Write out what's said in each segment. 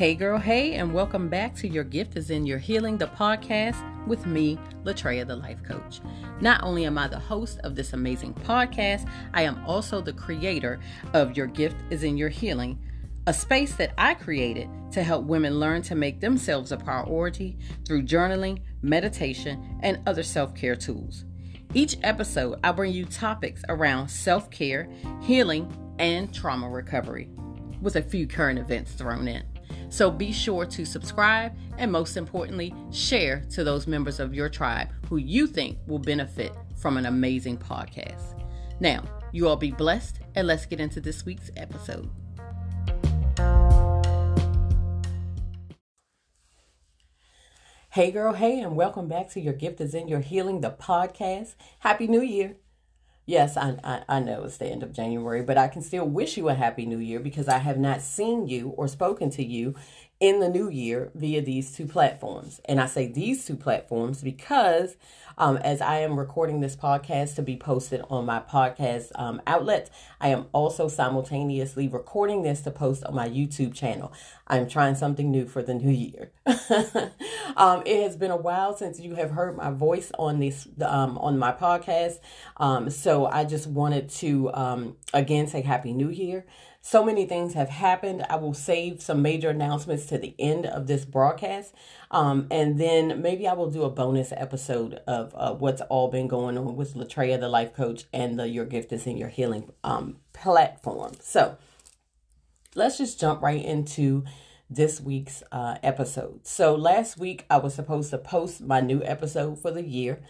Hey, girl, hey, and welcome back to Your Gift is in Your Healing, the podcast with me, Latreia, the life coach. Not only am I the host of this amazing podcast, I am also the creator of Your Gift is in Your Healing, a space that I created to help women learn to make themselves a priority through journaling, meditation, and other self care tools. Each episode, I bring you topics around self care, healing, and trauma recovery, with a few current events thrown in. So be sure to subscribe and, most importantly, share to those members of your tribe who you think will benefit from an amazing podcast. Now, you all be blessed, and let's get into this week's episode. Hey, girl, hey, and welcome back to Your Gift is in Your Healing, the podcast. Happy New Year. Yes, I, I, I, know it's the end of January, but I can still wish you a happy new year because I have not seen you or spoken to you in the new year via these two platforms. And I say these two platforms because um, as I am recording this podcast to be posted on my podcast um, outlet, I am also simultaneously recording this to post on my YouTube channel. I'm trying something new for the new year. um, it has been a while since you have heard my voice on this um, on my podcast, um, so I just wanted to um, again say Happy New Year. So many things have happened. I will save some major announcements to the end of this broadcast. Um, and then maybe I will do a bonus episode of uh, what's all been going on with Latreia, the life coach, and the Your Gift is in Your Healing um, platform. So let's just jump right into this week's uh, episode. So last week I was supposed to post my new episode for the year.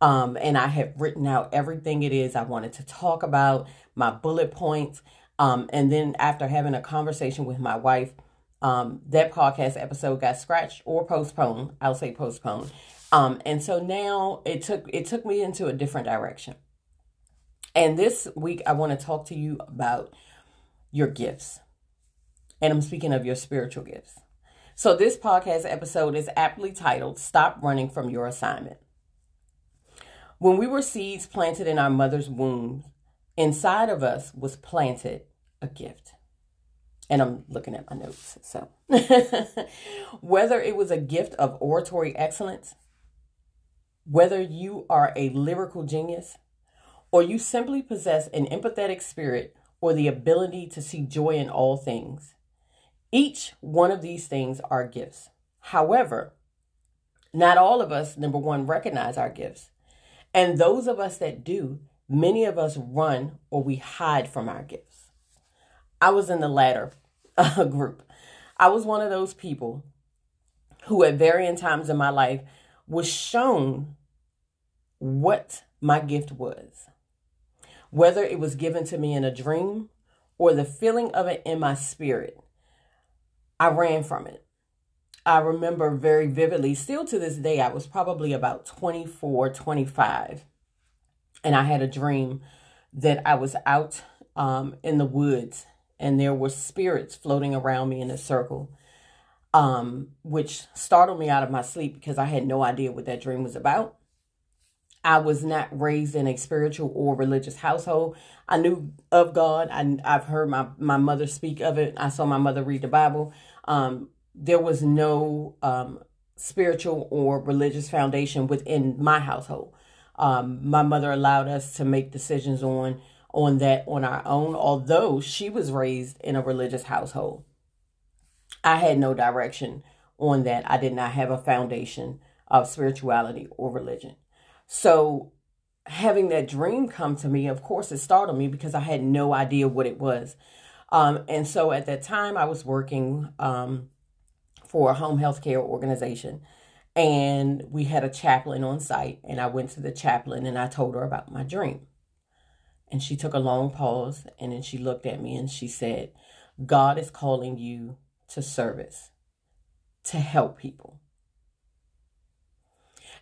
Um, and I have written out everything it is I wanted to talk about, my bullet points. Um, and then after having a conversation with my wife, um, that podcast episode got scratched or postponed. I'll say postponed. Um, and so now it took it took me into a different direction. And this week I want to talk to you about your gifts. And I'm speaking of your spiritual gifts. So this podcast episode is aptly titled Stop Running from Your Assignment. When we were seeds planted in our mother's womb, inside of us was planted a gift. And I'm looking at my notes. So, whether it was a gift of oratory excellence, whether you are a lyrical genius, or you simply possess an empathetic spirit or the ability to see joy in all things, each one of these things are gifts. However, not all of us, number one, recognize our gifts. And those of us that do Many of us run or we hide from our gifts. I was in the latter uh, group. I was one of those people who, at varying times in my life, was shown what my gift was. Whether it was given to me in a dream or the feeling of it in my spirit, I ran from it. I remember very vividly, still to this day, I was probably about 24, 25 and I had a dream that I was out um, in the woods and there were spirits floating around me in a circle, um, which startled me out of my sleep because I had no idea what that dream was about. I was not raised in a spiritual or religious household. I knew of God. I, I've heard my, my mother speak of it. I saw my mother read the Bible. Um, there was no um, spiritual or religious foundation within my household. Um, my mother allowed us to make decisions on on that on our own, although she was raised in a religious household. I had no direction on that. I did not have a foundation of spirituality or religion. So having that dream come to me, of course, it startled me because I had no idea what it was. Um, and so at that time, I was working um, for a home health care organization and we had a chaplain on site and i went to the chaplain and i told her about my dream. And she took a long pause and then she looked at me and she said god is calling you to service to help people.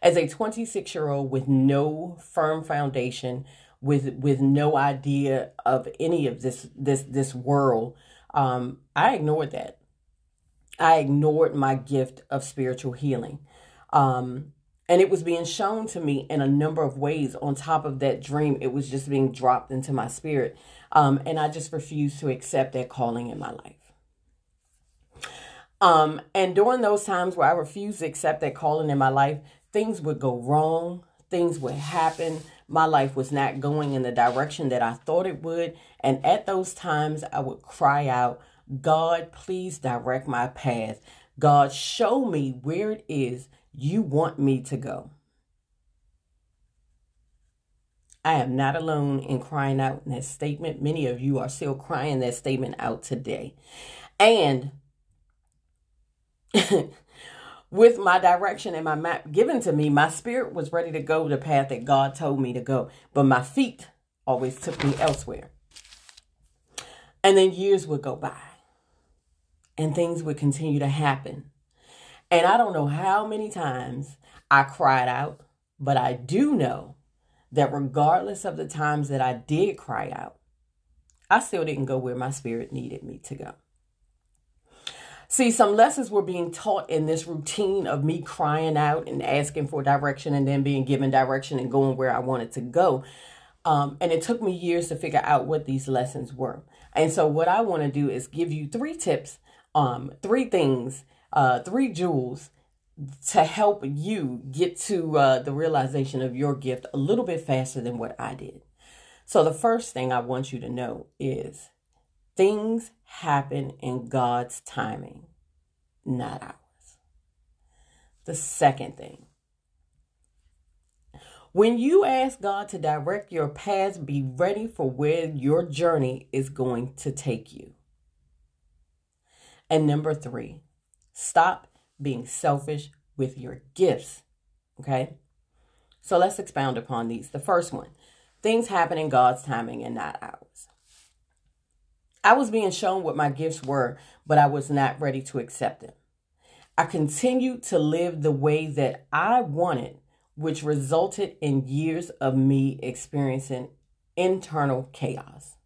As a 26 year old with no firm foundation with with no idea of any of this this this world um, i ignored that. I ignored my gift of spiritual healing um, and it was being shown to me in a number of ways. On top of that dream, it was just being dropped into my spirit. Um, and I just refused to accept that calling in my life. Um, and during those times where I refused to accept that calling in my life, things would go wrong, things would happen. My life was not going in the direction that I thought it would. And at those times, I would cry out, God, please direct my path. God, show me where it is you want me to go. I am not alone in crying out in that statement. Many of you are still crying that statement out today. And with my direction and my map given to me, my spirit was ready to go the path that God told me to go, but my feet always took me elsewhere. And then years would go by and things would continue to happen. And I don't know how many times I cried out, but I do know that regardless of the times that I did cry out, I still didn't go where my spirit needed me to go. See, some lessons were being taught in this routine of me crying out and asking for direction and then being given direction and going where I wanted to go. Um, and it took me years to figure out what these lessons were. And so, what I want to do is give you three tips, um, three things, uh, three jewels to help you get to uh, the realization of your gift a little bit faster than what I did. So, the first thing I want you to know is things happen in God's timing, not ours. The second thing, when you ask God to direct your path, be ready for where your journey is going to take you. And number three, stop being selfish with your gifts. Okay? So let's expound upon these. The first one things happen in God's timing and not ours. I was being shown what my gifts were, but I was not ready to accept them. I continued to live the way that I wanted, which resulted in years of me experiencing internal chaos.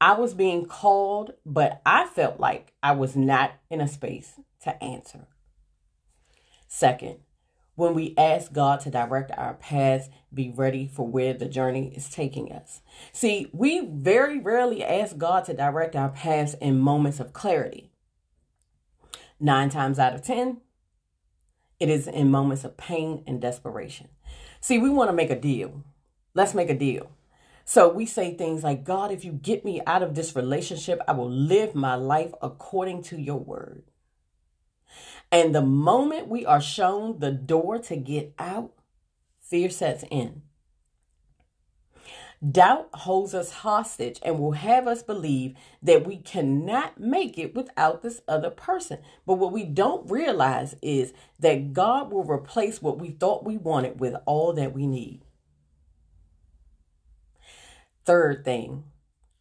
I was being called, but I felt like I was not in a space to answer. Second, when we ask God to direct our paths, be ready for where the journey is taking us. See, we very rarely ask God to direct our paths in moments of clarity. Nine times out of ten, it is in moments of pain and desperation. See, we want to make a deal. Let's make a deal. So we say things like, God, if you get me out of this relationship, I will live my life according to your word. And the moment we are shown the door to get out, fear sets in. Doubt holds us hostage and will have us believe that we cannot make it without this other person. But what we don't realize is that God will replace what we thought we wanted with all that we need. Third thing,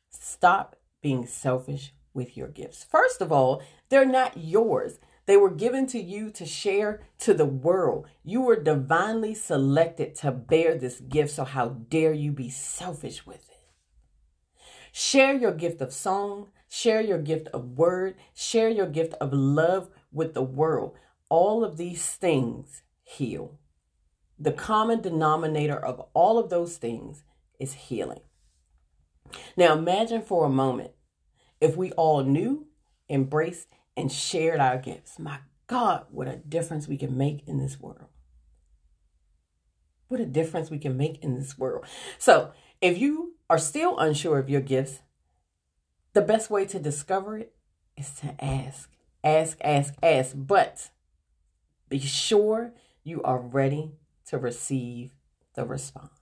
stop being selfish with your gifts. First of all, they're not yours. They were given to you to share to the world. You were divinely selected to bear this gift, so how dare you be selfish with it? Share your gift of song, share your gift of word, share your gift of love with the world. All of these things heal. The common denominator of all of those things is healing. Now imagine for a moment if we all knew, embraced, and shared our gifts. My God, what a difference we can make in this world. What a difference we can make in this world. So, if you are still unsure of your gifts, the best way to discover it is to ask. Ask, ask, ask. But be sure you are ready to receive the response.